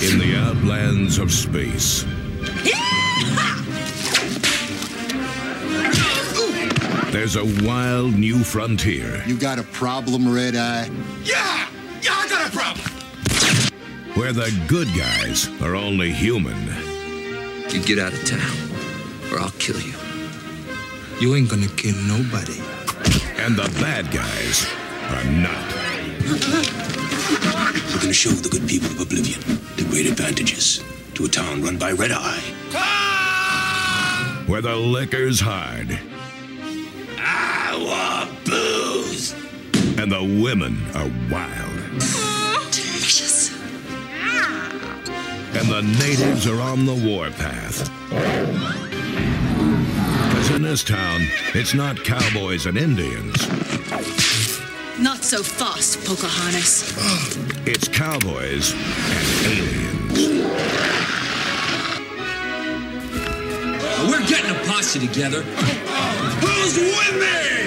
in the outlands of space. There's a wild new frontier You got a problem, Red Eye? Yeah! Yeah, I got a problem! where the good guys are only human You get out of town, or I'll kill you. You ain't gonna kill nobody. and the bad guys are not. We're gonna show the good people of Oblivion the great advantages to a town run by Red Eye. Where the liquor's hard I want booze! and the women are wild. Delicious. and the natives are on the warpath. Because in this town, it's not cowboys and Indians, Not so fast, Pocahontas. it's cowboys and aliens. We're getting a posse together. Who's with me?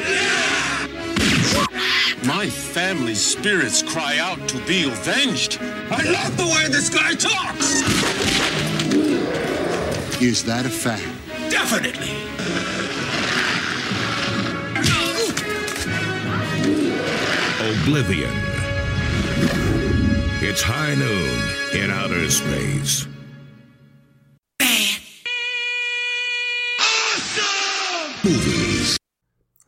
My family's spirits cry out to be avenged. I love the way this guy talks! Is that a fact? Definitely! Oblivion. It's high noon in outer space. Movies.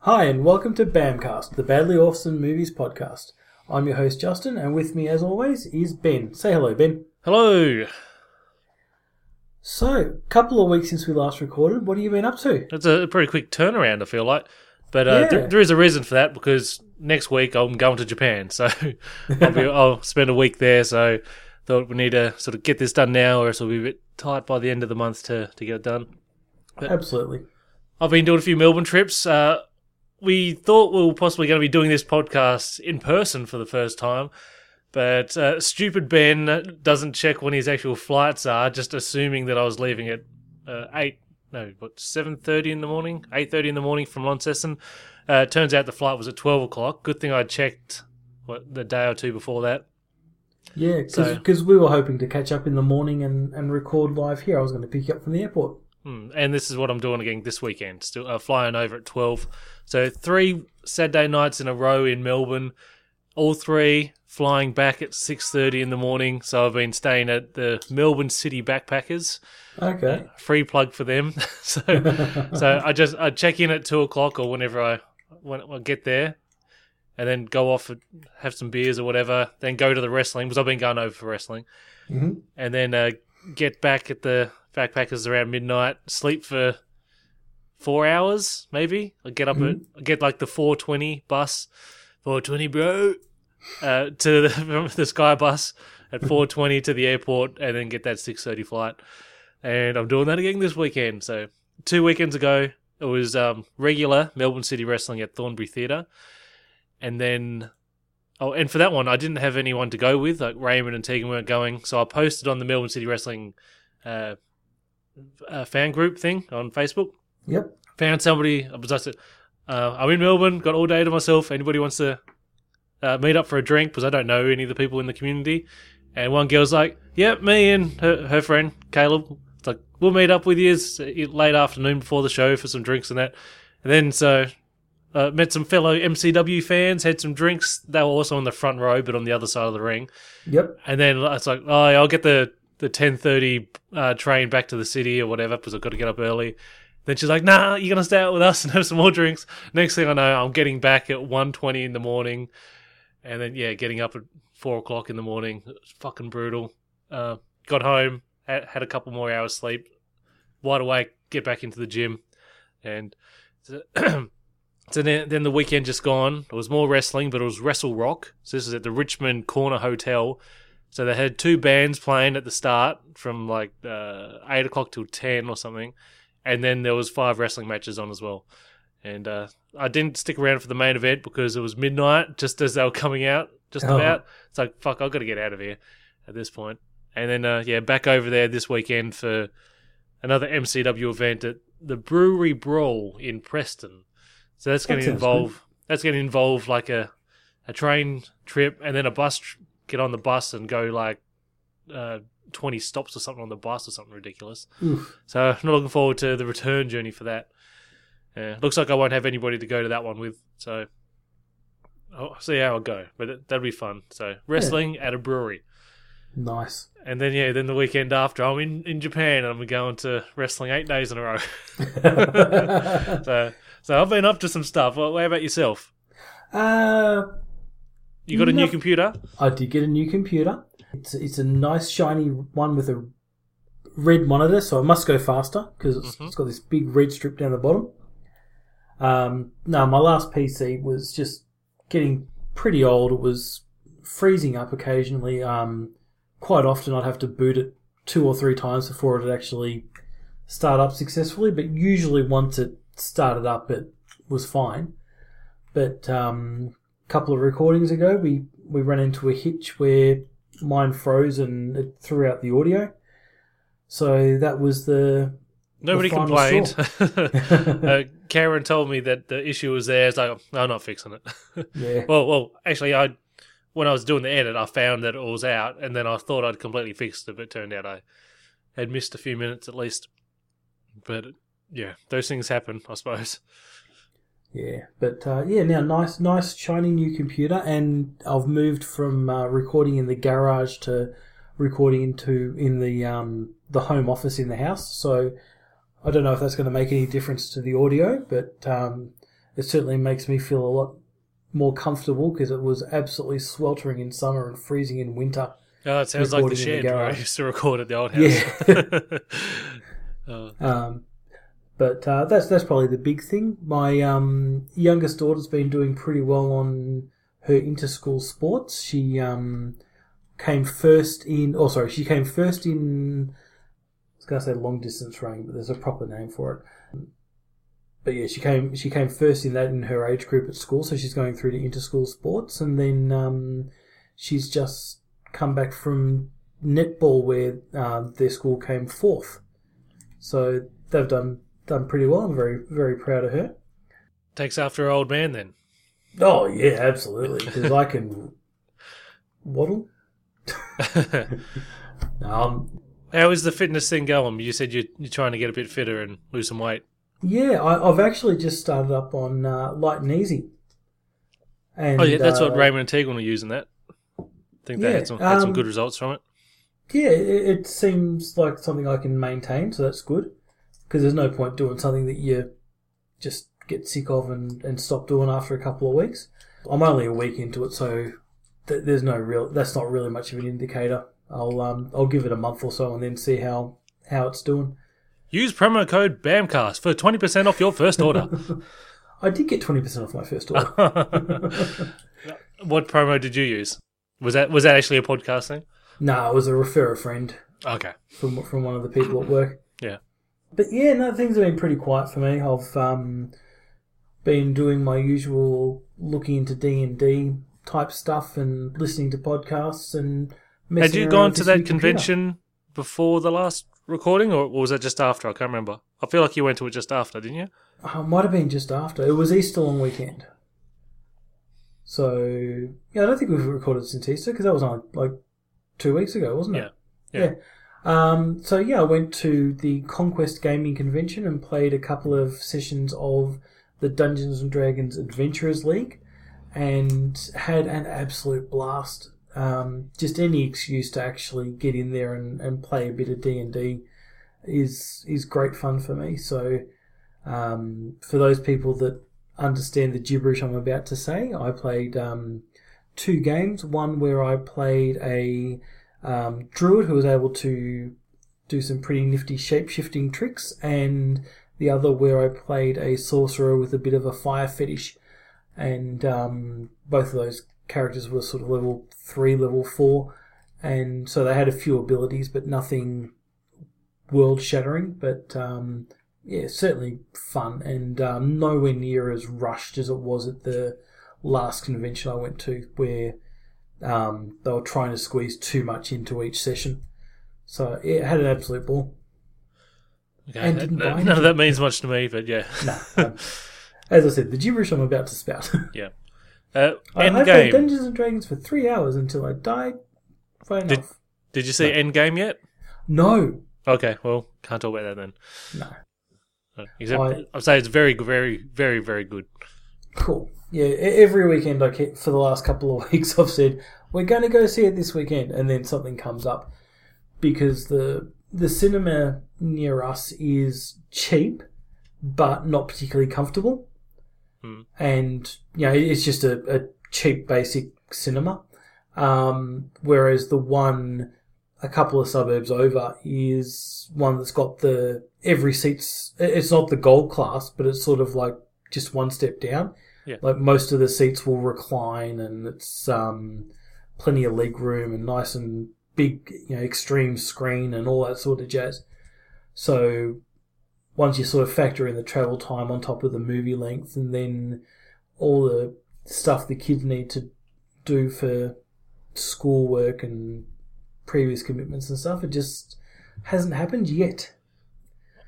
Hi, and welcome to BAMcast, the Badly Awesome Movies podcast. I'm your host, Justin, and with me, as always, is Ben. Say hello, Ben. Hello. So, couple of weeks since we last recorded, what have you been up to? It's a pretty quick turnaround, I feel like. But uh, Yeah. there, there is a reason for that because next week I'm going to Japan. So I'll, be, I'll spend a week there. So thought we need to sort of get this done now or else it'll be a bit tight by the end of the month to, to get it done. Absolutely. I've been doing a few Melbourne trips. Uh, we thought we were possibly going to be doing this podcast in person for the first time, but uh, stupid Ben doesn't check when his actual flights are, just assuming that I was leaving at uh, eight, no, what seven thirty in the morning, eight thirty in the morning from Launceston. Uh, turns out the flight was at twelve o'clock. Good thing I checked what the day or two before that. Yeah, because So- we were hoping to catch up in the morning and, and record live here. I was going to pick you up from the airport. Hmm, And this is what I'm doing again this weekend. Still uh, flying over at twelve. So three Saturday nights in a row in Melbourne. All three flying back at six thirty in the morning. So I've been staying at the Melbourne City Backpackers. Okay. Free plug for them. so so I just I check in at two o'clock or whenever I when I get there, and then go off and have some beers or whatever. Then go to the wrestling because I've been going over for wrestling Mhm. and then uh, get back at the backpackers around midnight. Sleep for four hours, maybe. I get up at I get like the four twenty bus, four twenty, bro, uh, to the, the Sky bus at four twenty to the airport, and then get that six thirty flight. And I'm doing that again this weekend. So two weekends ago, it was um, regular Melbourne City Wrestling at Thornbury Theatre, and then. Oh, and for that one, I didn't have anyone to go with. Like Raymond and Tegan weren't going, so I posted on the Melbourne City Wrestling uh, uh, fan group thing on Facebook. Yep. Found somebody. I was I said, uh, I'm in Melbourne. Got all day to myself. Anybody wants to uh, meet up for a drink? Because I don't know any of the people in the community. And one girl's like, "Yep, me and her, her friend Caleb. It's like we'll meet up with you late afternoon before the show for some drinks and that." And then so uh, met some fellow MCW fans, had some drinks. They were also on the front row, but on the other side of the ring. Yep. And then it's like, oh, I'll get the the ten thirty uh, train back to the city or whatever because I've got to get up early. Then she's like, nah, you're gonna stay out with us and have some more drinks. Next thing I know, I'm getting back at 1.20 in the morning, and then yeah, getting up at four o'clock in the morning. Fucking brutal. Uh, got home, had, had a couple more hours sleep, wide awake, get back into the gym, and. So then, then the weekend just gone. It was more wrestling, but it was Wrestle Rock. So this is at the Richmond Corner Hotel. So they had two bands playing at the start from like uh, eight o'clock till ten or something, and then there was five wrestling matches on as well. And uh, I didn't stick around for the main event because it was midnight, just as they were coming out, just Oh. about. It's like fuck, I've got to get out of here at this point. And then uh, yeah, back over there this weekend for another MCW event at the Brewery Brawl in Preston. So that's going That to sounds involve that's going to involve like a a train trip and then a bus tr- get on the bus and go like uh, twenty stops or something on the bus or something ridiculous. Oof. So I'm not looking forward to the return journey for that. Yeah, looks like I won't have anybody to go to that one with, so I'll see how I go. But it, that'll be fun. So wrestling at a brewery, Nice. and then yeah, then the weekend after I'm in, in Japan and I'm going to wrestling eight days in a row. so so I've been up to some stuff. What, what about yourself? Uh, You got a new computer? I did get a new computer. It's it's a nice shiny one with a red monitor, so it must go faster because it's, it's got this big red strip down the bottom. Um, no, my last PC was just getting pretty old. It was freezing up occasionally. Um, quite often, I'd have to boot it two or three times before it would actually start up successfully. But usually, once it started up, it was fine. But um, a couple of recordings ago, we we ran into a hitch where mine froze and it threw out the audio. So that was the Nobody complained. uh, Karen told me that the issue was there. It's like, I'm not fixing it. yeah. well, well, actually, I when I was doing the edit, I found that it was out, and then I thought I'd completely fixed it, but it turned out I had missed a few minutes at least. But yeah, those things happen, I suppose. Yeah, but uh, yeah, now nice, nice shiny new computer, and I've moved from uh, recording in the garage to recording into in the um, the home office in the house. So I don't know if that's going to make any difference to the audio, but um, it certainly makes me feel a lot more comfortable because it was absolutely sweltering in summer and freezing in winter. Oh, it sounds like the shed where I used to record at the old house. Yeah. Um, but uh, that's that's probably the big thing. My um, youngest daughter's been doing pretty well on her inter-school sports. She um, came first in. Oh, sorry, she came first in. Was going to say long distance running, but there's a proper name for it. But yeah, she came she came first in that in her age group at school. So she's going through to inter-school sports, and then um, she's just come back from netball where uh, their school came fourth. So they've done done pretty well. I'm very very proud of her. Takes after her old man then. Oh yeah, absolutely. Because I can waddle. um, How is the fitness thing going? You said you're, you're trying to get a bit fitter and lose some weight. yeah, I, I've actually just started up on uh, light and easy. And, oh yeah, that's uh, what Raymond and Teagle were using. That I think they Yeah, had some had some um, good results from it. Yeah, it, it seems like something I can maintain, so that's good. Because there's no point doing something that you just get sick of and, and stop doing after a couple of weeks. I'm only a week into it, so th- there's no real. That's not really much of an indicator. I'll um I'll give it a month or so and then see how how it's doing. Use promo code BAMCAST for twenty percent off your first order. I did get twenty percent off my first order. what promo did you use? Was that was that actually a podcast thing? no, it was a refer a friend Okay. from from one of the people at work. Yeah. But yeah, no, things have been pretty quiet for me. I've um, been doing my usual looking into D and D type stuff and listening to podcasts and. Had you gone to that new computer. convention before the last recording, or was it just after? I can't remember. I feel like you went to it just after, didn't you? Uh, might have been just after. It was Easter long weekend. So yeah, I don't think we've recorded since Easter because that was on like two weeks ago, wasn't it? Yeah. Yeah. Um, so yeah, I went to the Conquest Gaming Convention and played a couple of sessions of the Dungeons and Dragons Adventurers League, and had an absolute blast. Um, just any excuse to actually get in there and, and play a bit of D and D is is great fun for me. So um, for those people that understand the gibberish I'm about to say, I played um, two games. One where I played a um, druid who was able to do some pretty nifty shape shifting tricks, and the other where I played a sorcerer with a bit of a fire fetish. And um, both of those characters were sort of level three, level four, and so they had a few abilities, but nothing world shattering. But um, yeah, certainly fun and um, nowhere near as rushed as it was at the last convention I went to, where um, they were trying to squeeze too much into each session. So yeah, it had an absolute ball. Okay. And that- didn't that- none of that means much to me, but yeah, No, um, as I said, the gibberish I'm about to spout. yeah. Uh, I, I played. Dungeons and Dragons for three hours until I died. Did- enough. Did you see Endgame yet? No, Okay, well, can't talk about that then. no. Except I- I'd say it's very, very, very, very good. Cool. Yeah, every weekend I keep, for the last couple of weeks I've said we're going to go see it this weekend, and then something comes up because the the cinema near us is cheap, but not particularly comfortable, and you know it's just a, a cheap basic cinema. Um, whereas the one a couple of suburbs over is one that's got the every seats. It's not the gold class, but it's sort of like just one step down. Yeah. Like most of the seats will recline, and it's um, plenty of leg room and nice and big, you know, extreme screen and all that sort of jazz. So once you sort of factor in the travel time on top of the movie length, and then all the stuff the kids need to do for schoolwork and previous commitments and stuff, it just hasn't happened yet.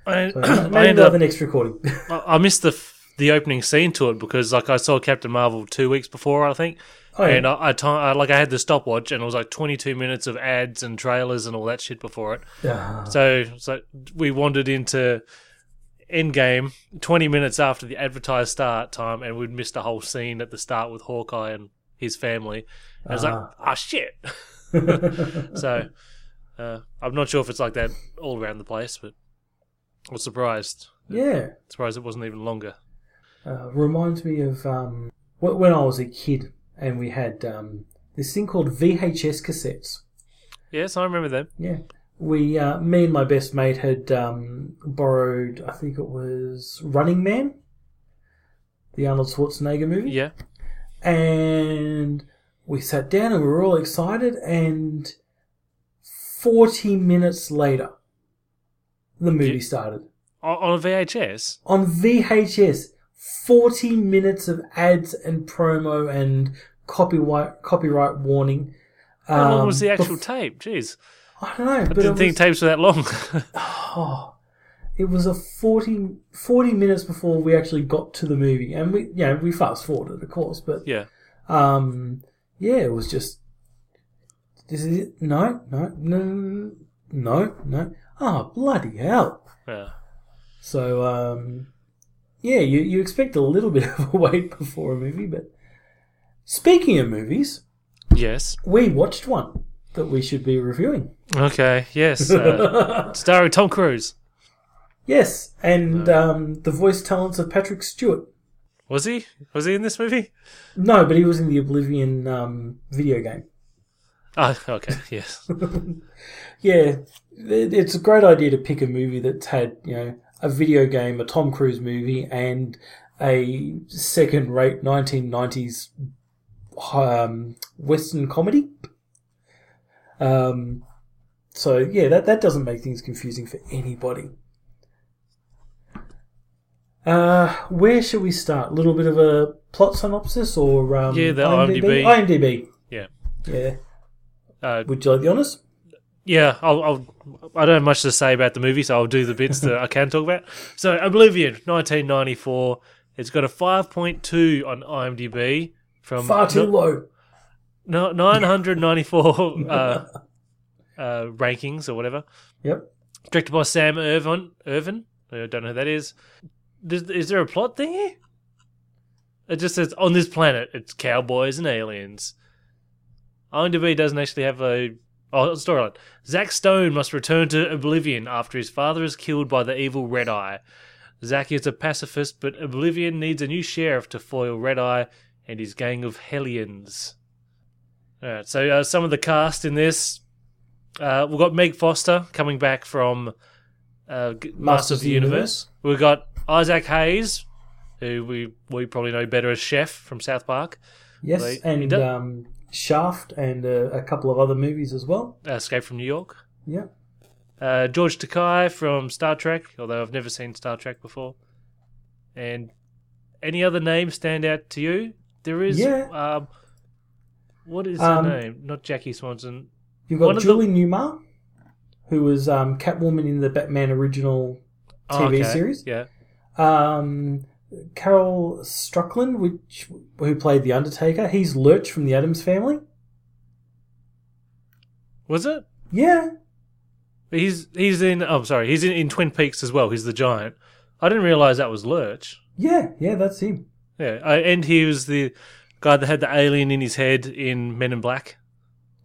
I, So I maybe we'll up, the next recording. I I missed the the opening scene to it because like I saw Captain Marvel two weeks before I think, Oh, yeah. and I, I, I like I had the stopwatch and it was like twenty two minutes of ads and trailers and all that shit before it. Ah. So so we wandered into Endgame twenty minutes after the advertised start time, and we'd missed a whole scene at the start with Hawkeye and his family. And I was like, Ah. ah shit. so uh, I'm not sure if it's like that all around the place, but I was surprised. yeah. Surprised it wasn't even longer. Uh, reminds me of um, when I was a kid and we had um, this thing called VHS cassettes. Yes, I remember them. Yeah. We, uh, me and my best mate had um, borrowed, I think it was Running Man, the Arnold Schwarzenegger movie. Yeah. And we sat down and we were all excited. And 40 minutes later, the movie You- started. On VHS. On VHS, 40 minutes of ads and promo and copyright, copyright warning. How long Um, was the actual bef- tape? Jeez. I don't know, I didn't it think was, tapes were that long. oh, it was a 40, 40 minutes before we actually got to the movie, and we, you know, we fast forwarded, of course, but yeah. um, yeah, it was just. This is it. No, no, no, no, no. Oh bloody hell! Yeah. So um, yeah, you you expect a little bit of a wait before a movie, but speaking of movies, Yes. we watched one that we should be reviewing. Okay. Yes. Uh, starring Tom Cruise. Yes, and um, the voice talents of Patrick Stewart. Was he? Was he in this movie? No, but he was in the Oblivion um, video game. Oh, okay. Yes. Yeah, it- it's a great idea to pick a movie that's had you know a video game, a Tom Cruise movie, and a second-rate 1990s um, Western comedy. Um, so yeah, that that doesn't make things confusing for anybody. Uh, where should we start? A little bit of a plot synopsis or um, Yeah, the IMDb? IMDb. Yeah. Yeah. Uh, Would you like the honors? yeah. I'll, I'll. I don't have much to say about the movie, so I'll do the bits that I can talk about. So, Oblivion, 1994. It's got a 5.2 on IMDb from Far too low. No, 994 uh, uh, rankings or whatever. Yep. Directed by Sam Irvin. Irvin? I don't know who that is. Is, is there a plot thing here? It just says on this planet it's cowboys and aliens. IMDb doesn't actually have a oh storyline. Zack Stone must return to Oblivion after his father is killed by the evil Red Eye. Zack is a pacifist, but Oblivion needs a new sheriff to foil Red Eye and his gang of hellions. Alright, so uh, some of the cast in this. Uh, we've got Meg Foster coming back from uh, G- Master of the Universe. We've got Isaac Hayes, who we we probably know better as Chef from South Park. Yes, he and does- um, Shaft and uh, a couple of other movies as well. Uh, Escape from New York. Yeah. Uh, George Takei from Star Trek, although I've never seen Star Trek before. And any other names stand out to you? There is. Yeah. Um, what is Um, her name? Not Jackie Swanson. You've One got the- Julie Newmar, who was um, Catwoman in the Batman original Oh, TV okay, series. Yeah. Um, Carol Struckland, which who played the Undertaker. He's Lurch from the Addams Family. Was it? Yeah, He's he's in. Oh, sorry, he's in, in Twin Peaks as well. He's the giant. I didn't realize that was Lurch. yeah, yeah. That's him. Yeah, I, and he was the guy that had the alien in his head in Men in Black.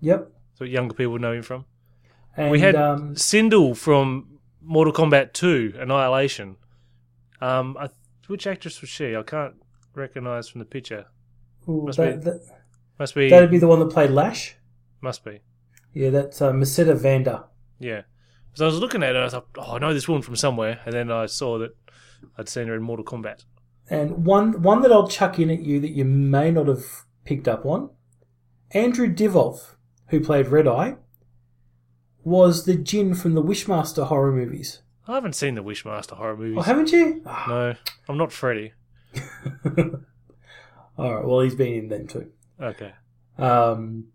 Yep. So younger people know him from. And we had um, Sindel from Mortal Kombat 2, Annihilation. Um, I, which actress was she? I can't recognize from the picture. ooh, must that, be- that, Must be. that'd be the one that played Lash. Must be. Yeah, that's uh, Musetta Vander. Yeah. So I was looking at her, I thought, oh, I know this woman from somewhere, and then I saw that I'd seen her in Mortal Kombat. And one one that I'll chuck in at you that you may not have picked up on, Andrew Divoff, who played Red Eye, was the Djinn from the Wishmaster horror movies. I haven't seen the Wishmaster horror movies. Oh, haven't you? No, I'm not Freddy. All right. Well, he's been in them too. Okay. Um,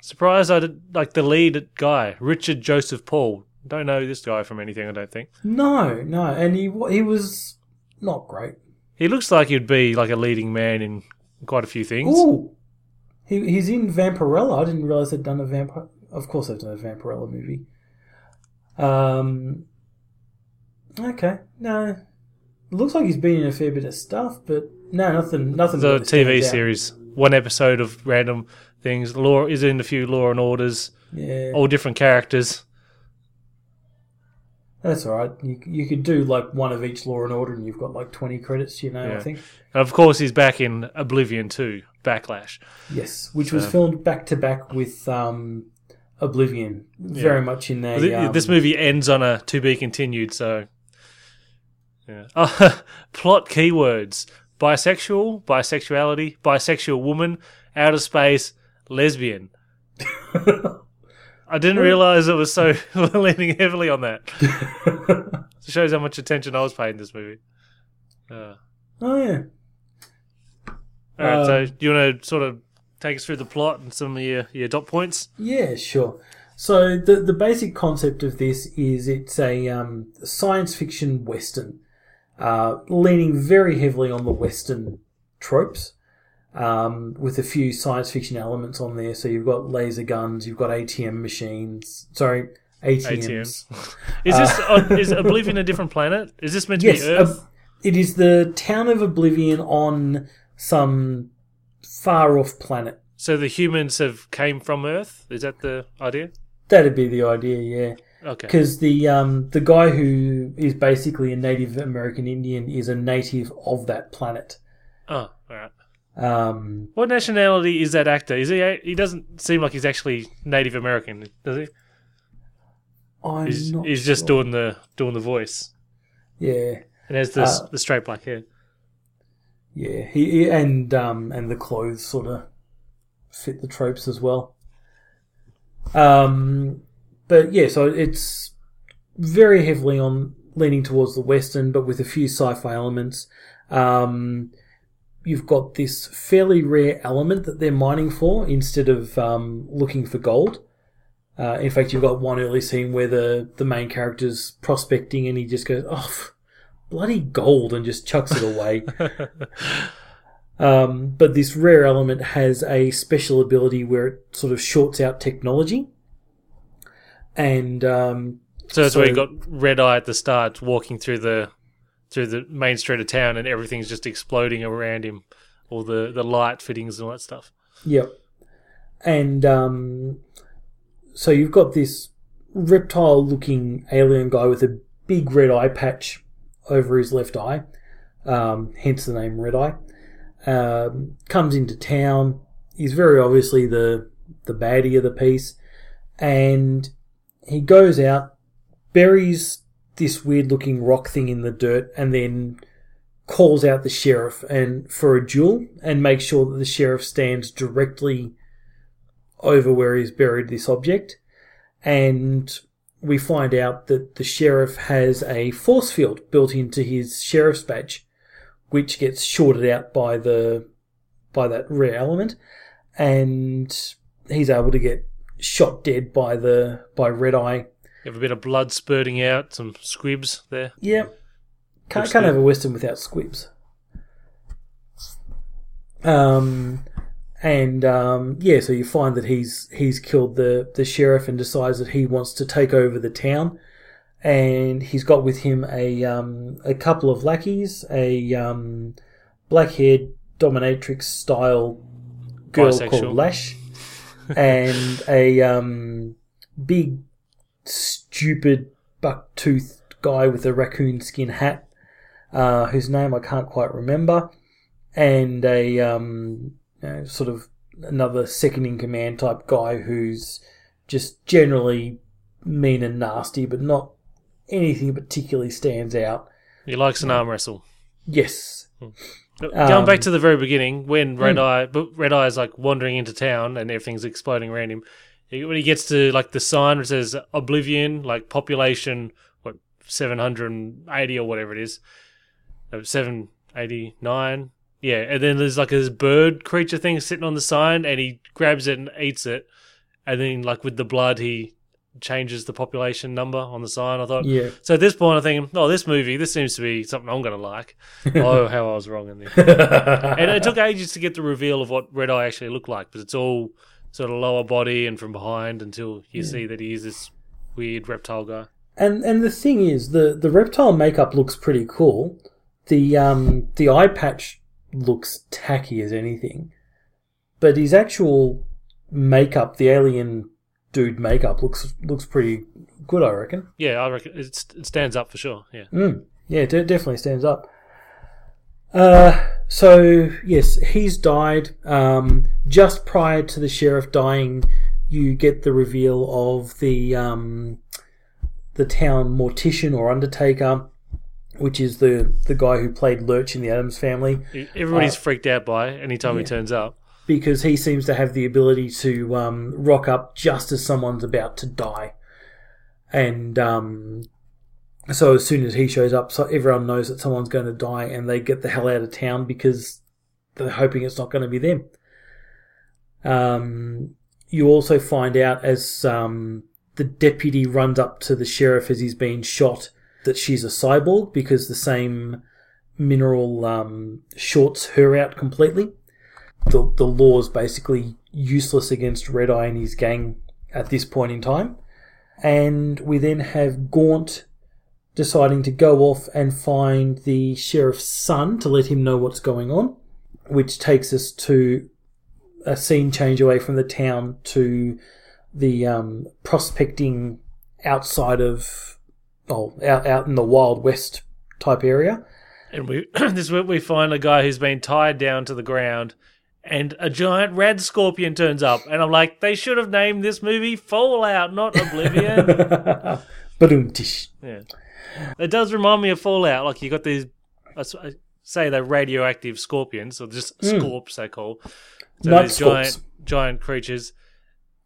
Surprised I did like the lead guy, Richard Joseph Paul. Don't know this guy from anything. I don't think no, no, and he he was not great. He looks like he'd be like a leading man in quite a few things. Ooh, he he's in Vampirella. I didn't realize they'd done a vampire. Of course, they've done a Vampirella movie. Um. Okay, no, looks like he's been in a fair bit of stuff, but no, nothing, nothing. the TV out. series, one episode of random things. Law is in a few Law and Orders, Yeah, all different characters. That's all right. You you could do like one of each Law and Order, and you've got like twenty credits. You know, I think And of course, he's back in Oblivion too. Backlash. yes, which was filmed back to back with um, Oblivion, very much in a. Th- um, this movie ends on a to be continued. So, yeah. Plot keywords: bisexual, bisexuality, bisexual woman, outer space, lesbian. I didn't realize it was so leaning heavily on that. it shows how much attention I was paying this movie. Uh, Oh yeah. all right, so Um, do you want to sort of take us through the plot and some of your, your dot points? Yeah, sure. So the the basic concept of this is it's a um, science fiction western, uh, leaning very heavily on the western tropes, um, with a few science fiction elements on there. So you've got laser guns, you've got ATM machines. Sorry, ATMs. Is this uh, is Oblivion a different planet? Is this meant to Yes, be Earth? Ob- it is the town of Oblivion on some far off planet. so the humans have came from Earth. Is that the idea? That'd be the idea, yeah. Okay. because the um, the guy who is basically a Native American Indian is a native of that planet. Oh. Um, What nationality is that actor? Is he? He doesn't seem like he's actually Native American, does he? I'm He's, not he's just doing the doing the voice yeah, and has the Uh, the straight black hair. yeah. He, he and um, and the clothes sort of fit the tropes as well. Um, but yeah, so it's very heavily on leaning towards the western, but with a few sci-fi elements. Um, you've got this fairly rare element that they're mining for instead of um, looking for gold. Uh, in fact, you've got one early scene where the, the main character's prospecting and he just goes, oh, bloody gold, and just chucks it away. um, but this rare element has a special ability where it sort of shorts out technology. And um, So that's where so- you got Red Eye at the start, walking through the through the main street of town, and everything's just exploding around him, all the the light fittings and all that stuff. Yep. And um, so you've got this reptile looking alien guy with a big red eye patch over his left eye, um, hence the name Red Eye. Um, comes into town. He's very obviously the the baddie of the piece, and he goes out, buries this weird looking rock thing in the dirt, and then calls out the sheriff and for a duel and makes sure that the sheriff stands directly over where he's buried this object. And we find out that the sheriff has a force field built into his sheriff's badge, which gets shorted out by the by that rare element, and he's able to get shot dead by the by Red Eye. You have a bit of blood spurting out, some squibs there. Yeah. Can't, Which can't have a Western without squibs. Um, and um, yeah, so you find that he's he's killed the the sheriff and decides that he wants to take over the town, and he's got with him a um, a couple of lackeys, a um, black haired dominatrix style girl Bisexual. called Lash, and a um, big stupid buck toothed guy with a raccoon skin hat, uh, whose name I can't quite remember, and a um, you know, sort of another second in command type guy who's just generally mean and nasty, but not anything particularly stands out. He likes an arm wrestle. Yes. Going back Um, to the very beginning, when Red mm. Eye, but Red Eye is like wandering into town and everything's exploding around him. He- When he gets to like the sign that says Oblivion, like population, what seven hundred and eighty or whatever it is, seven eighty nine. Yeah, and then there's like this bird creature thing sitting on the sign, and he grabs it and eats it, and then like with the blood, he changes the population number on the sign. I thought, Yeah. So at this point, I'm thinking, oh, this movie, this seems to be something I'm going to like. oh, how I was wrong in this. and it took ages to get the reveal of what Red Eye actually looked like, but it's all sort of lower body and from behind until you see that he is this weird reptile guy. And and the thing is, the the reptile makeup looks pretty cool. The um the eye patch looks tacky as anything, but his actual makeup, the alien dude makeup, looks looks pretty good. I reckon. Yeah, I reckon it stands up for sure. Yeah. Mm, yeah, it definitely stands up. Uh, so yes, he's died. Um, just prior to the sheriff dying, you get the reveal of the um, the town mortician or undertaker, which is the the guy who played Lurch in the Addams Family, Everybody's Uh, freaked out by anytime he turns up. because he seems to have the ability to um, rock up just as someone's about to die, and um, so as soon as he shows up, so everyone knows that someone's going to die, and they get the hell out of town because they're hoping it's not going to be them. Um, you also find out as um, the deputy runs up to the sheriff as he's being shot that she's a cyborg because the same mineral um, shorts her out completely. The, the law is basically useless against Red Eye and his gang at this point in time. And we then have Gaunt deciding to go off and find the sheriff's son to let him know what's going on, which takes us to a scene change away from the town to the um, prospecting outside of, oh, out, out in the Wild West type area. And we this is where we find a guy who's been tied down to the ground, and a giant red scorpion turns up, and I'm like, they should have named this movie Fallout, not Oblivion. Ba-dum-tish. yeah, it does remind me of Fallout. Like you got these, I say they're radioactive scorpions, or just Mm. scorps they call. So Night these giant scorps. giant creatures.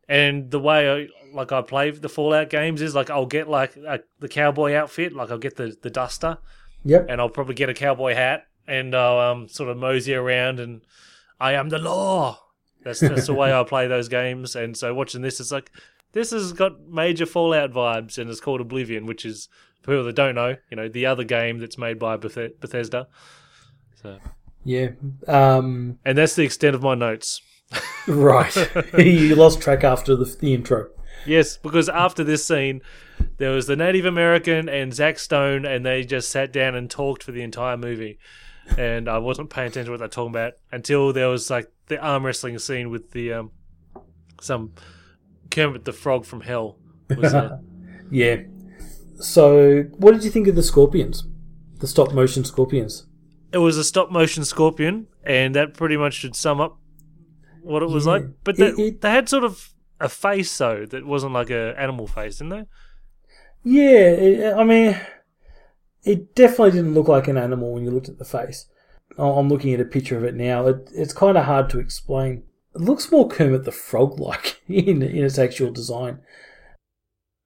And the way I like I play the Fallout games is like I'll get like a, the cowboy outfit, like I'll get the the duster, Yep. and I'll probably get a cowboy hat and I'll um, sort of mosey around and I am the law. That's that's the way I play those games. And so watching this, it's like this has got major Fallout vibes, and it's called Oblivion, which is for people that don't know, you know, the other game that's made by Bethe- Bethesda. So, Yeah. Um, and that's the extent of my notes. right. you lost track after the, the intro. Yes, because after this scene, there was the Native American and Zack Stone, and they just sat down and talked for the entire movie. And I wasn't paying attention to what they're talking about until there was like the arm wrestling scene with the um, some Kermit the Frog from Hell. Was uh, Yeah. So, what did you think of the scorpions? The stop motion scorpions? it was a stop motion scorpion, and that pretty much should sum up what it was Yeah. like. But they, it- they had sort of a face though that wasn't like a animal face, didn't they? Yeah, it, I mean, it definitely didn't look like an animal when you looked at the face. I'm looking at a picture of it now. It, it's kind of hard to explain. It looks more Kermit the Frog like in, in its actual design.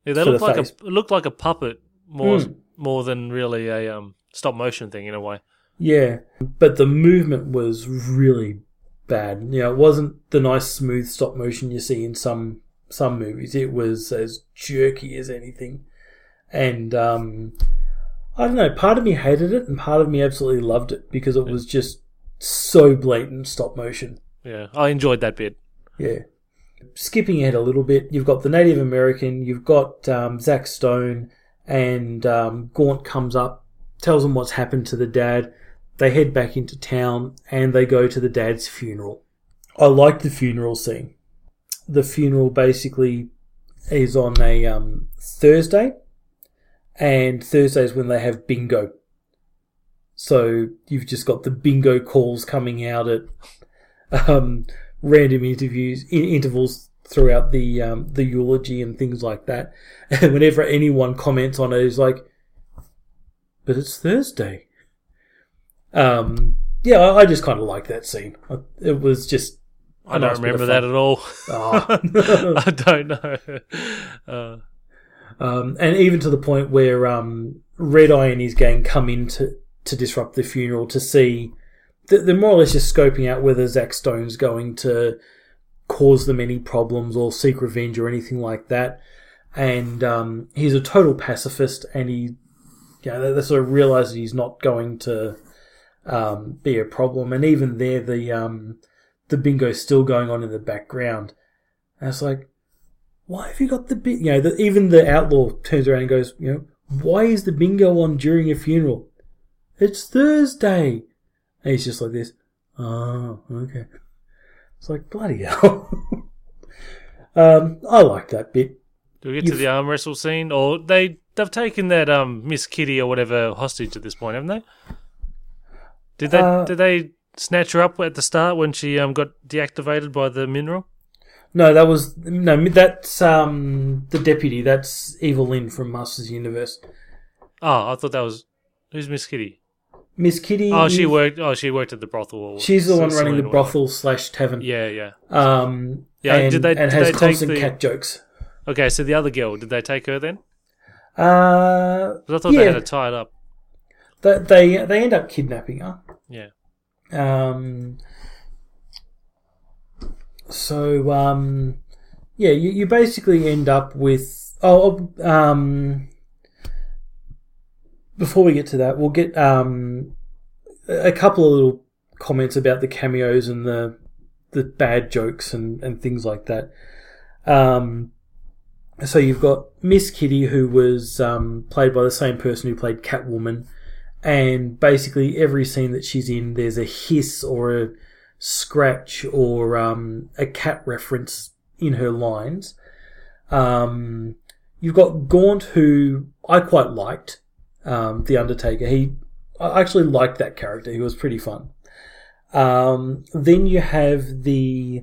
Yeah, they the like a face. it looked like a puppet more Mm. more than really a um, stop motion thing in a way. Yeah, but the movement was really bad. You know, it wasn't the nice smooth stop motion you see in some some movies. It was as jerky as anything, and um, I don't know. Part of me hated it, and part of me absolutely loved it because it was just so blatant stop motion. Yeah, I enjoyed that bit. Yeah. Skipping ahead a little bit, you've got the Native American, you've got um, Zack Stone, and um, Gaunt comes up, tells them what's happened to the dad. They head back into town and they go to the dad's funeral. I like the funeral scene. The funeral basically is on a um, Thursday, and Thursday is when they have bingo. So you've just got the bingo calls coming out at um, random interviews in intervals throughout the um, the eulogy and things like that. And whenever anyone comments on it, it's like, "But it's Thursday." Um, yeah, I, I just kind of like that scene. I- It was just. I don't remember that at all. Oh. I don't know. Uh, Um, and even to the point where um, Red Eye and his gang come in to, to disrupt the funeral to see. Th- They're more or less just scoping out whether Zack Stone's going to cause them any problems or seek revenge or anything like that. And um, he's a total pacifist, and he, you know, they, sort of realize that he's not going to um, be a problem. And even there, the um, the bingo's still going on in the background. And it's like, why have you got the bit? You know, the, even the outlaw turns around and goes, you know, why is the bingo on during a funeral? It's Thursday. And he's just like this. Oh, okay. It's like bloody hell. um, I like that bit. do we get to You've- the arm wrestle scene, or they they've taken that um Miss Kitty or whatever hostage at this point, haven't they? Did they Uh, did they snatch her up at the start when she um got deactivated by the mineral? No, that was no. That's um the deputy. That's Evil-Lyn from Masters Universe. Oh, I thought that was who's Miss Kitty. Miss Kitty. Oh, she worked. Oh, she worked at the brothel. She's the one running the brothel slash tavern. Yeah, yeah. Um. Yeah, And, did they- and did has they take constant the- cat jokes. Okay, so the other girl, did they take her then? Uh. I thought yeah, they had her tied up. they, they they end up kidnapping her. Yeah. Um, so, um, yeah, you, you basically end up with. Oh, um, before we get to that, we'll get um, a couple of little comments about the cameos and the the bad jokes and, and things like that. Um, so you've got Miss Kitty, who was um, played by the same person who played Catwoman, and basically every scene that she's in, there's a hiss or a scratch or um, a cat reference in her lines. Um, you've got Gaunt, who I quite liked, um, the Undertaker. He, I actually liked that character. He was pretty fun. Um, then you have the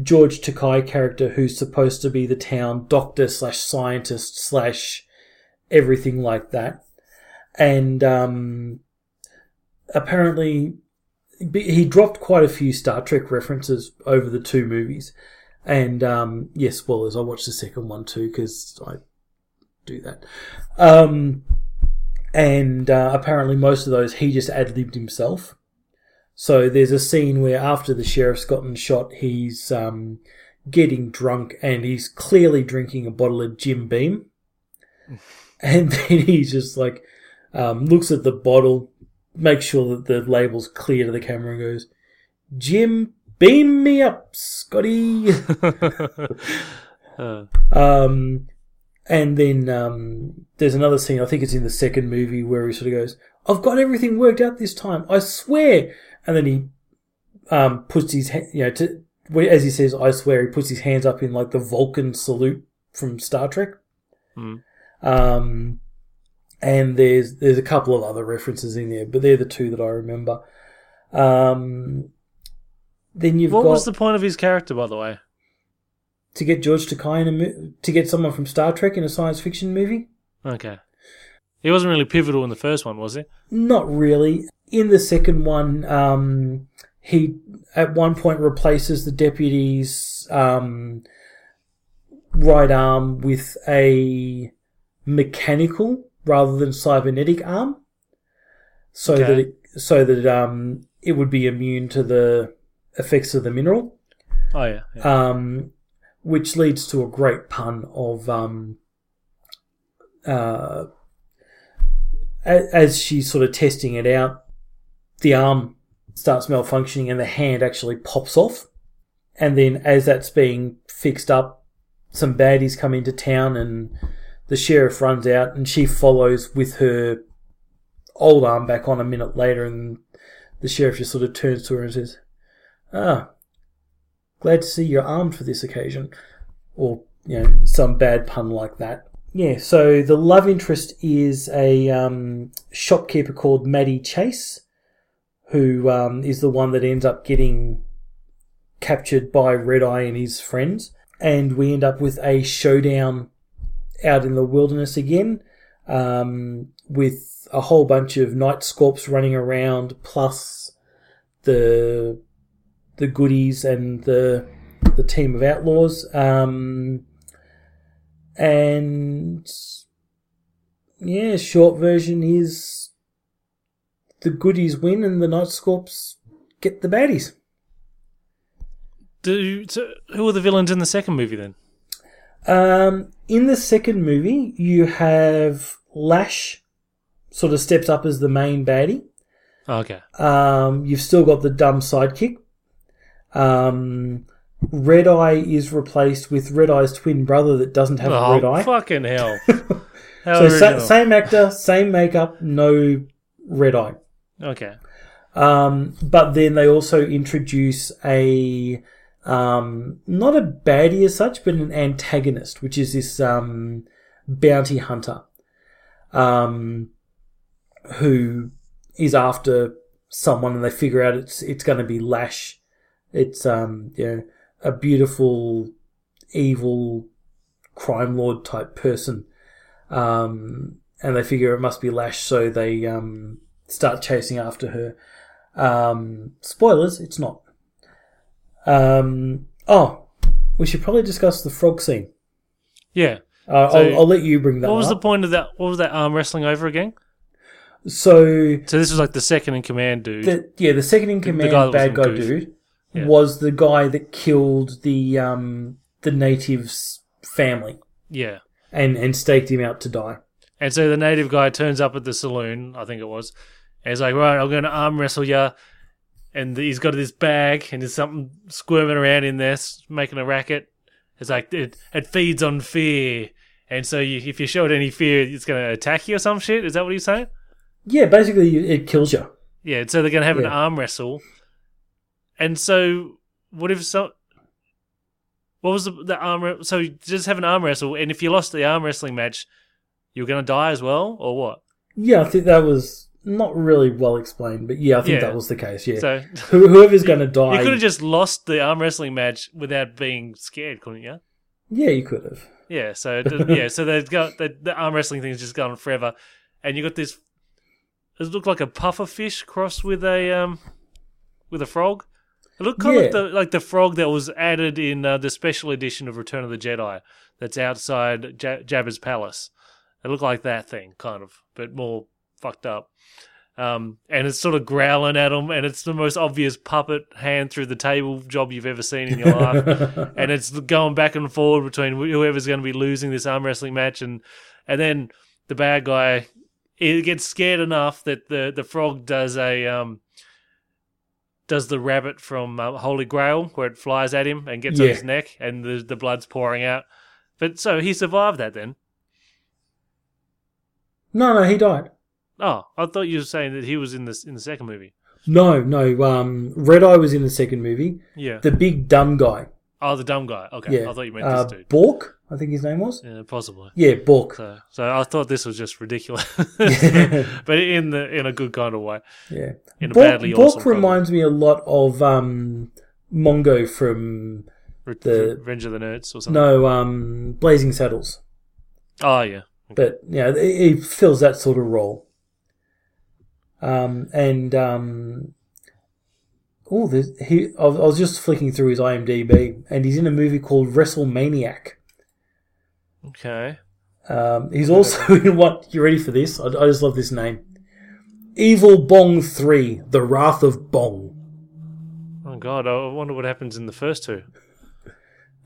George Takei character, who's supposed to be the town doctor slash scientist slash everything like that and um, apparently he dropped quite a few Star Trek references over the two movies. And um, yes, spoilers. I watched the second one too because I do that. Um, and uh, apparently, most of those he just ad libbed himself. So there's a scene where after the sheriff's gotten shot, he's um, getting drunk and he's clearly drinking a bottle of Jim Beam. And then he's just like, um, looks at the bottle, makes sure that the label's clear to the camera and goes, Jim, beam me up, Scotty. Uh, um, and then um, there's another scene, I think it's in the second movie, where he sort of goes, I've got everything worked out this time, I swear. And then he um, puts his, ha- you know, to, as he says, I swear, he puts his hands up in like the Vulcan salute from Star Trek. Hmm. Um, and there's there's a couple of other references in there, but they're the two that I remember. Um, then you've what got was the point of his character, by the way? To get George Takei in a mo- to get someone from Star Trek in a science fiction movie. Okay. He wasn't really pivotal in the first one, was he? Not really. In the second one, um, he at one point replaces the deputy's um, right arm with a mechanical rather than cybernetic arm, so Okay. that it, so that um, it would be immune to the effects of the mineral. Oh yeah. yeah. um, which leads to a great pun of um, uh, as she's sort of testing it out, the arm starts malfunctioning and the hand actually pops off. and then as that's being fixed up, some baddies come into town, and the sheriff runs out, and she follows with her old arm back on a minute later, and the sheriff just sort of turns to her and says, "Ah, glad to see you're armed for this occasion," or you know some bad pun like that. Yeah, so the love interest is a um, shopkeeper called Maddie Chase, who um, is the one that ends up getting captured by Red Eye and his friends. And we end up with a showdown out in the wilderness again um, with a whole bunch of night scorps running around, plus the the goodies and the the team of outlaws. Um, and yeah, short version is the goodies win and the Night Scorps get the baddies. Do so who are the villains in the second movie then? Um, in the second movie, you have Lash sort of steps up as the main baddie. Oh, okay. Um, you've still got the dumb sidekick. Um, Red Eye is replaced with Red Eye's twin brother that doesn't have a Oh, red eye. fucking hell. So sa- same actor, same makeup, no red eye. Okay. Um, but then they also introduce a um, not a baddie as such, but an antagonist, which is this um, bounty hunter um, who is after someone, and they figure out it's it's going to be Lash. It's um, you know, a beautiful, evil crime lord type person, um, and they figure it must be Lash, so they um, start chasing after her. Um, spoilers, it's not. Um, oh, we should probably discuss the frog scene. Yeah. Uh, So, I'll, I'll let you bring that What was the point of that? What was that arm wrestling over again? so, So this was like the second in command dude. the, yeah, the second in The command guy bad guy Goof. dude Yeah. was the guy that killed the um, the native's family yeah. and, and staked him out to die. And so the native guy turns up at the saloon, I think it was, and he's like, "Right, I'm going to arm wrestle you." And he's got this bag, and there's something squirming around in there, making a racket. It's like it, it feeds on fear, and so you, if you show it any fear, it's going to attack you or some shit. Is that what he's saying? Yeah, basically, it kills you. Yeah. So they're going to have an arm wrestle, and so what if so? What was the, the arm? So you just have an arm wrestle, and if you lost the arm wrestling match, you're going to die as well, or what? Yeah, I think that was not really well explained, but yeah, I think Yeah. that was the case. Yeah, So whoever's going to die, You could have just lost the arm wrestling match without being scared, couldn't you? yeah, you could have. Yeah. So yeah. So they've got the, the arm wrestling thing's just gone forever, and you got this. It looked like a puffer fish crossed with a um, with a frog. It looked kind of like the like the frog that was added in uh, the special edition of Return of the Jedi. That's outside J- Jabba's palace. It looked like that thing, kind of, but more fucked up. Um, and it's sort of growling at him, and it's the most obvious puppet hand through the table job you've ever seen in your life. and it's going back and forward between whoever's going to be losing this arm wrestling match, and and then the bad guy it gets scared enough that the the frog does a um does the rabbit from uh, Holy Grail where it flies at him and gets on his neck, and the the blood's pouring out. But so he survived that then. No, no, he died. Oh, I thought you were saying that he was in this in the second movie. No, no. Um, Red Eye was in the second movie. Yeah. The big dumb guy. Oh, the dumb guy. Okay, Yeah. I thought you meant uh, this dude. Bork, I think his name was. Yeah, possibly. Yeah, Bork. So, so I thought this was just ridiculous, but in the in a good kind of way. Yeah. In a Bork, badly Bork awesome reminds me a lot of um, Mongo from Re- the- Revenge of the Nerds or something. no um, Blazing Saddles. Oh yeah. but yeah, he he fills that sort of role. Um, and um, oh, he. I was just flicking through his IMDb, and he's in a movie called WrestleManiac. Okay. Um, he's also in what? You ready for this? I, I just love this name. Evil Bong Three: The Wrath of Bong. Oh god, I wonder what happens in the first two.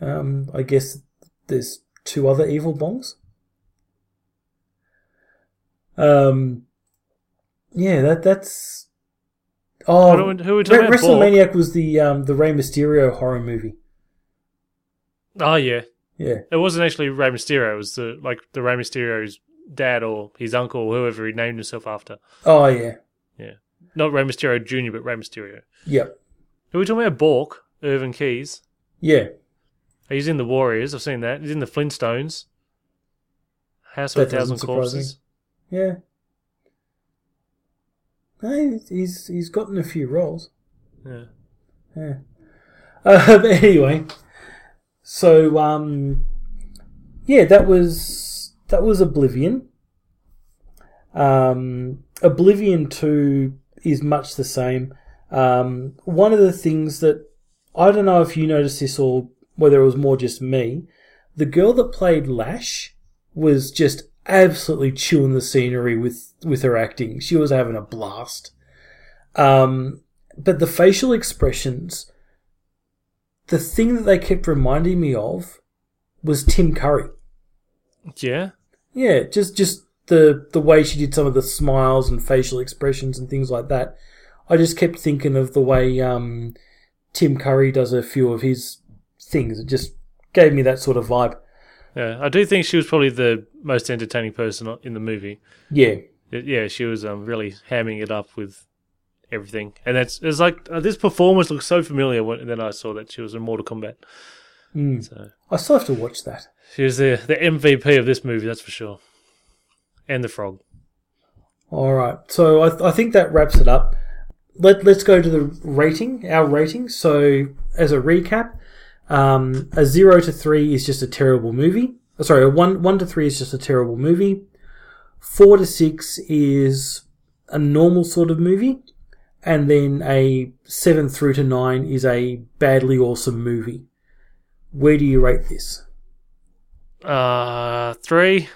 Um, I guess there's two other evil bongs. Um, yeah, that that's. Oh, Who are we- who are we talking Re- about? WrestleManiac was the um the Rey Mysterio horror movie. Oh yeah, Yeah. it wasn't actually Rey Mysterio. It was the like the Rey Mysterio's dad or his uncle or whoever he named himself after. Oh yeah. Yeah, not Rey Mysterio Jr., but Rey Mysterio. Yep. Are we talking about? Bork, Irwin Keyes. Yeah. He's in the Warriors. I've seen that. He's in the Flintstones. House of That a Thousand me. Corpses. Yeah. No, he's he's gotten a few roles. Yeah. Yeah. Uh, but anyway, so um, yeah, that was that was Oblivion. Um, Oblivion Two is much the same. Um, one of the things that I don't know if you noticed this or whether it was more just me, the girl that played Lash was just absolutely chewing the scenery with with her acting. She was having a blast. Um, but the facial expressions, the thing that they kept reminding me of was Tim Curry. Yeah. Yeah, just just the the way she did some of the smiles and facial expressions and things like that. I just kept thinking of the way um, Tim Curry does a few of his things. It just gave me that sort of vibe. Yeah. I do think she was probably the most entertaining person in the movie. Yeah, Yeah, she was um, really hamming it up with everything, and that's it's like uh, this performance looks so familiar. When and then I saw that she was in Mortal Kombat. Mm. So I still have to watch that. she was the the MVP of this movie, that's for sure. And the frog. All right, so I, I think that wraps it up. Let Let's go to the rating. Our rating. So as a recap, um, a zero to three is just a terrible movie. Uh, Sorry, a one one to three is just a terrible movie. Four to six is a normal sort of movie, and then a seven through to nine is a badly awesome movie. Where do you rate this? Uh, three.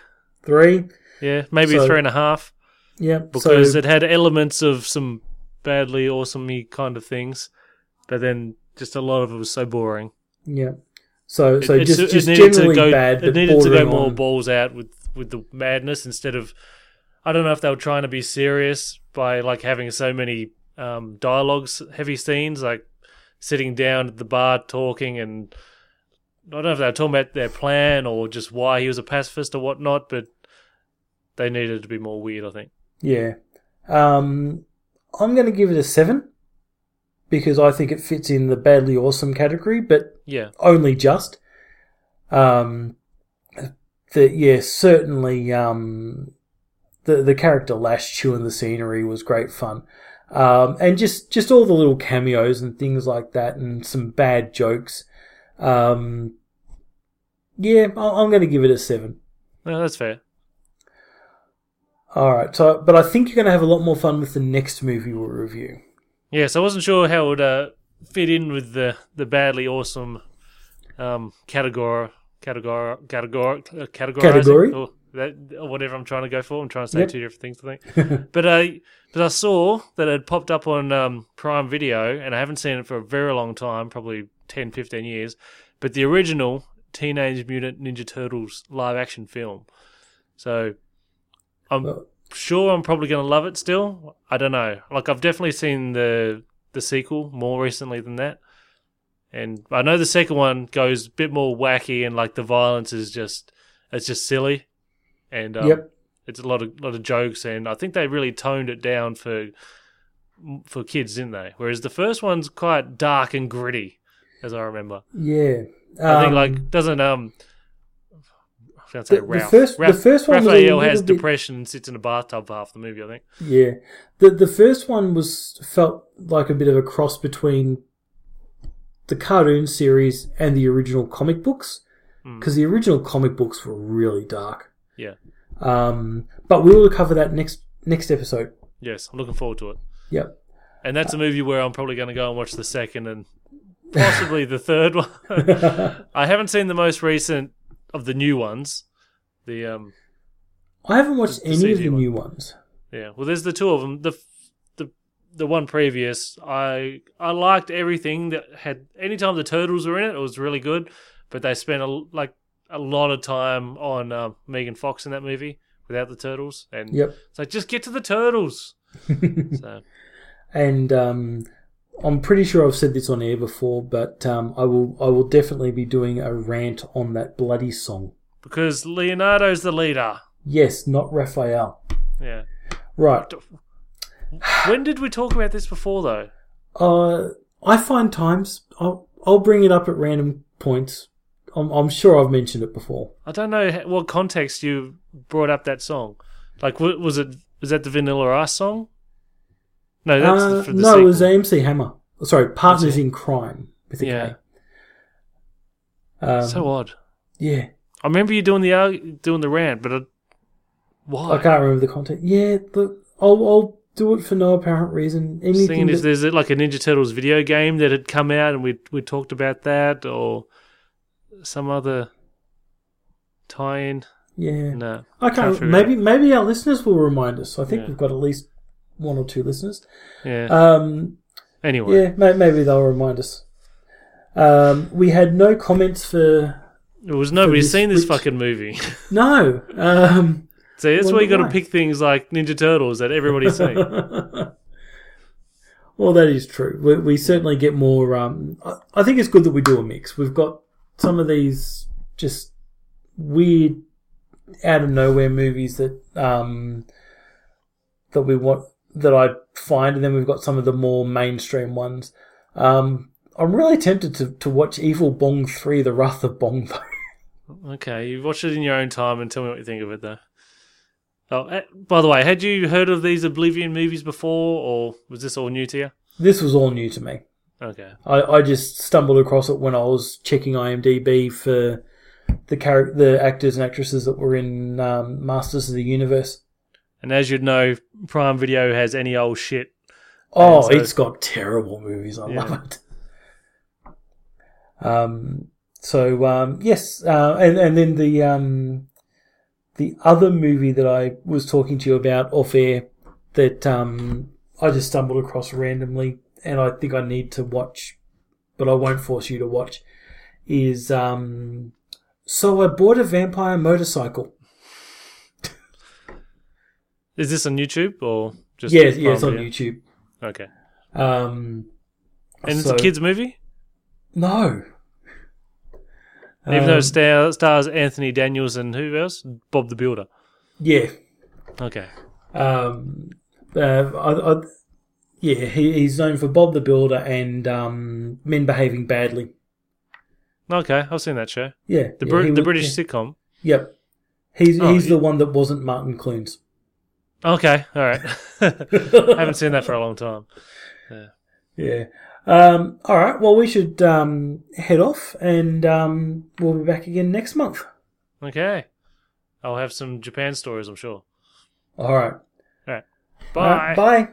Three. Yeah, maybe So- three and a half. Yeah, because so, it had elements of some badly awesomey kind of things, but then just a lot of it was so boring. yeah. So It- so it- just it just generally to go, bad. It needed to go more on- balls out with with the madness instead of. I don't know if they were trying to be serious by like having so many um, dialogues, heavy scenes, like sitting down at the bar talking, and I don't know if they were talking about their plan or just why he was a pacifist or whatnot, but they needed to be more weird. I think. Yeah. Um, I'm going to give it a seven because I think it fits in the badly awesome category, but Yeah. only just. Um, the, yeah, certainly. Um, the the character Lash chewing the scenery was great fun, um, and just just all the little cameos and things like that, and some bad jokes. Um, yeah, I'm going to give it a seven. No, that's fair. All right, so but I think you're going to have a lot more fun with the next movie we'll review. Yes, I wasn't sure how it would uh, fit in with the, the badly awesome um, category, category, category, uh, Category? Or that, whatever I'm trying to go for. I'm trying to say Yep. two different things, I think. but uh, but I saw that it had popped up on um, Prime Video, and I haven't seen it for a very long time, probably 10, 15 years. But the original Teenage Mutant Ninja Turtles live action film. So I'm sure I'm probably going to love it still. I don't know. Like I've definitely seen the the sequel more recently than that. And I know the second one goes a bit more wacky and like the violence is just it's just silly. And um, Yep. it's a lot of lot of jokes and I think they really toned it down for for kids, didn't they? Whereas the first one's quite dark and gritty as I remember. Yeah, I think Um, like doesn't um I was gonna The- the Ralph. first- the first one Raphael has bit- depression and sits in a bathtub for half the movie, I think. Yeah, the the first one was felt like a bit of a cross between the cartoon series and the original comic books because the original comic books were really dark. Um, but we will cover that next next episode. Yes, I'm looking forward to it. Yep. And that's a movie where I'm probably going to go and watch the second and possibly the third one. I haven't seen the most recent of the new ones. The um, I haven't watched The- the any of the one. new ones. yeah. Well, there's the two of them. The the the one previous, I I liked everything that had. Anytime the turtles were in it, it was really good. But they spent a, like a lot of time on uh, Megan Fox in that movie without the turtles, and Yep. it's like just get to the turtles. so And um, I'm pretty sure I've said this on air before, but um, I will I will definitely be doing a rant on that bloody song. Because Leonardo's the leader. Yes, not Raphael. Yeah. Right. When did we talk about this before, though? Uh, I find times I'll I'll bring it up at random points. I'm I'm sure I've mentioned it before. I don't know what context you brought up that song. Like, was it was that the Vanilla Ice song? No, that's Uh, the, the no, it was sequel. AMC Hammer. Sorry, Partners in Kryme with a. Yeah. Um, so odd. yeah, I remember you doing the doing the rant, but I, why? I can't remember the content. Yeah, look, I'll I'll do it for no apparent reason. Anything that- there's like a Ninja Turtles video game that had come out and we we talked about that or some other tie-in. yeah, No, I can't. maybe maybe our listeners will remind us. I think Yeah. we've got at least one or two listeners. Yeah. Um, anyway, yeah, may, maybe they'll remind us. Um, we had no comments for it was nobody's this seen this which- fucking movie. no. Um, so that's why you got to pick things like Ninja Turtles that everybody's seen. Well, that is true. We, we certainly get more. Um, I, I think it's good that we do a mix. We've got some of these just weird, out of nowhere movies that um, that we want that I find, and then we've got some of the more mainstream ones. Um, I'm really tempted to, to watch Evil Bong Three: The Wrath of Bong though. okay, you watch it in your own time and tell me what you think of it, though. Oh, eh, by the way, had you heard of these Oblivion movies before, or was this all new to you? This was all new to me. Okay. I, I just stumbled across it when I was checking IMDb for the char- the actors and actresses that were in um, Masters of the Universe. And as you'd know, Prime Video has any old shit. Oh, so- it's got terrible movies. I Yeah. love it. Um. So um, yes, uh, and and then the um, the other movie that I was talking to you about off air that um, I just stumbled across randomly, and I think I need to watch, but I won't force you to watch. Is um, so I bought a vampire motorcycle. Is this on YouTube or just? Yes, yeah, it's on Video? YouTube. Okay. Um, And it's a kids' movie, No. even though Um, it star- stars Anthony Daniels and who else? Bob the Builder. Yeah. Okay. Um, uh, I, I, yeah, he, he's known for Bob the Builder and um, Men Behaving Badly. Okay, I've seen that show. Yeah, The yeah, he the was- British yeah. sitcom. Yep, he's Oh, he's yeah. the one that wasn't Martin Clunes. Okay, all right. I haven't seen that for a long time. Yeah. Um, all right. Well, we should um, head off, and um, we'll be back again next month. Okay. I'll have some Japan stories, I'm sure. All right. All right. All right, Bye. bye.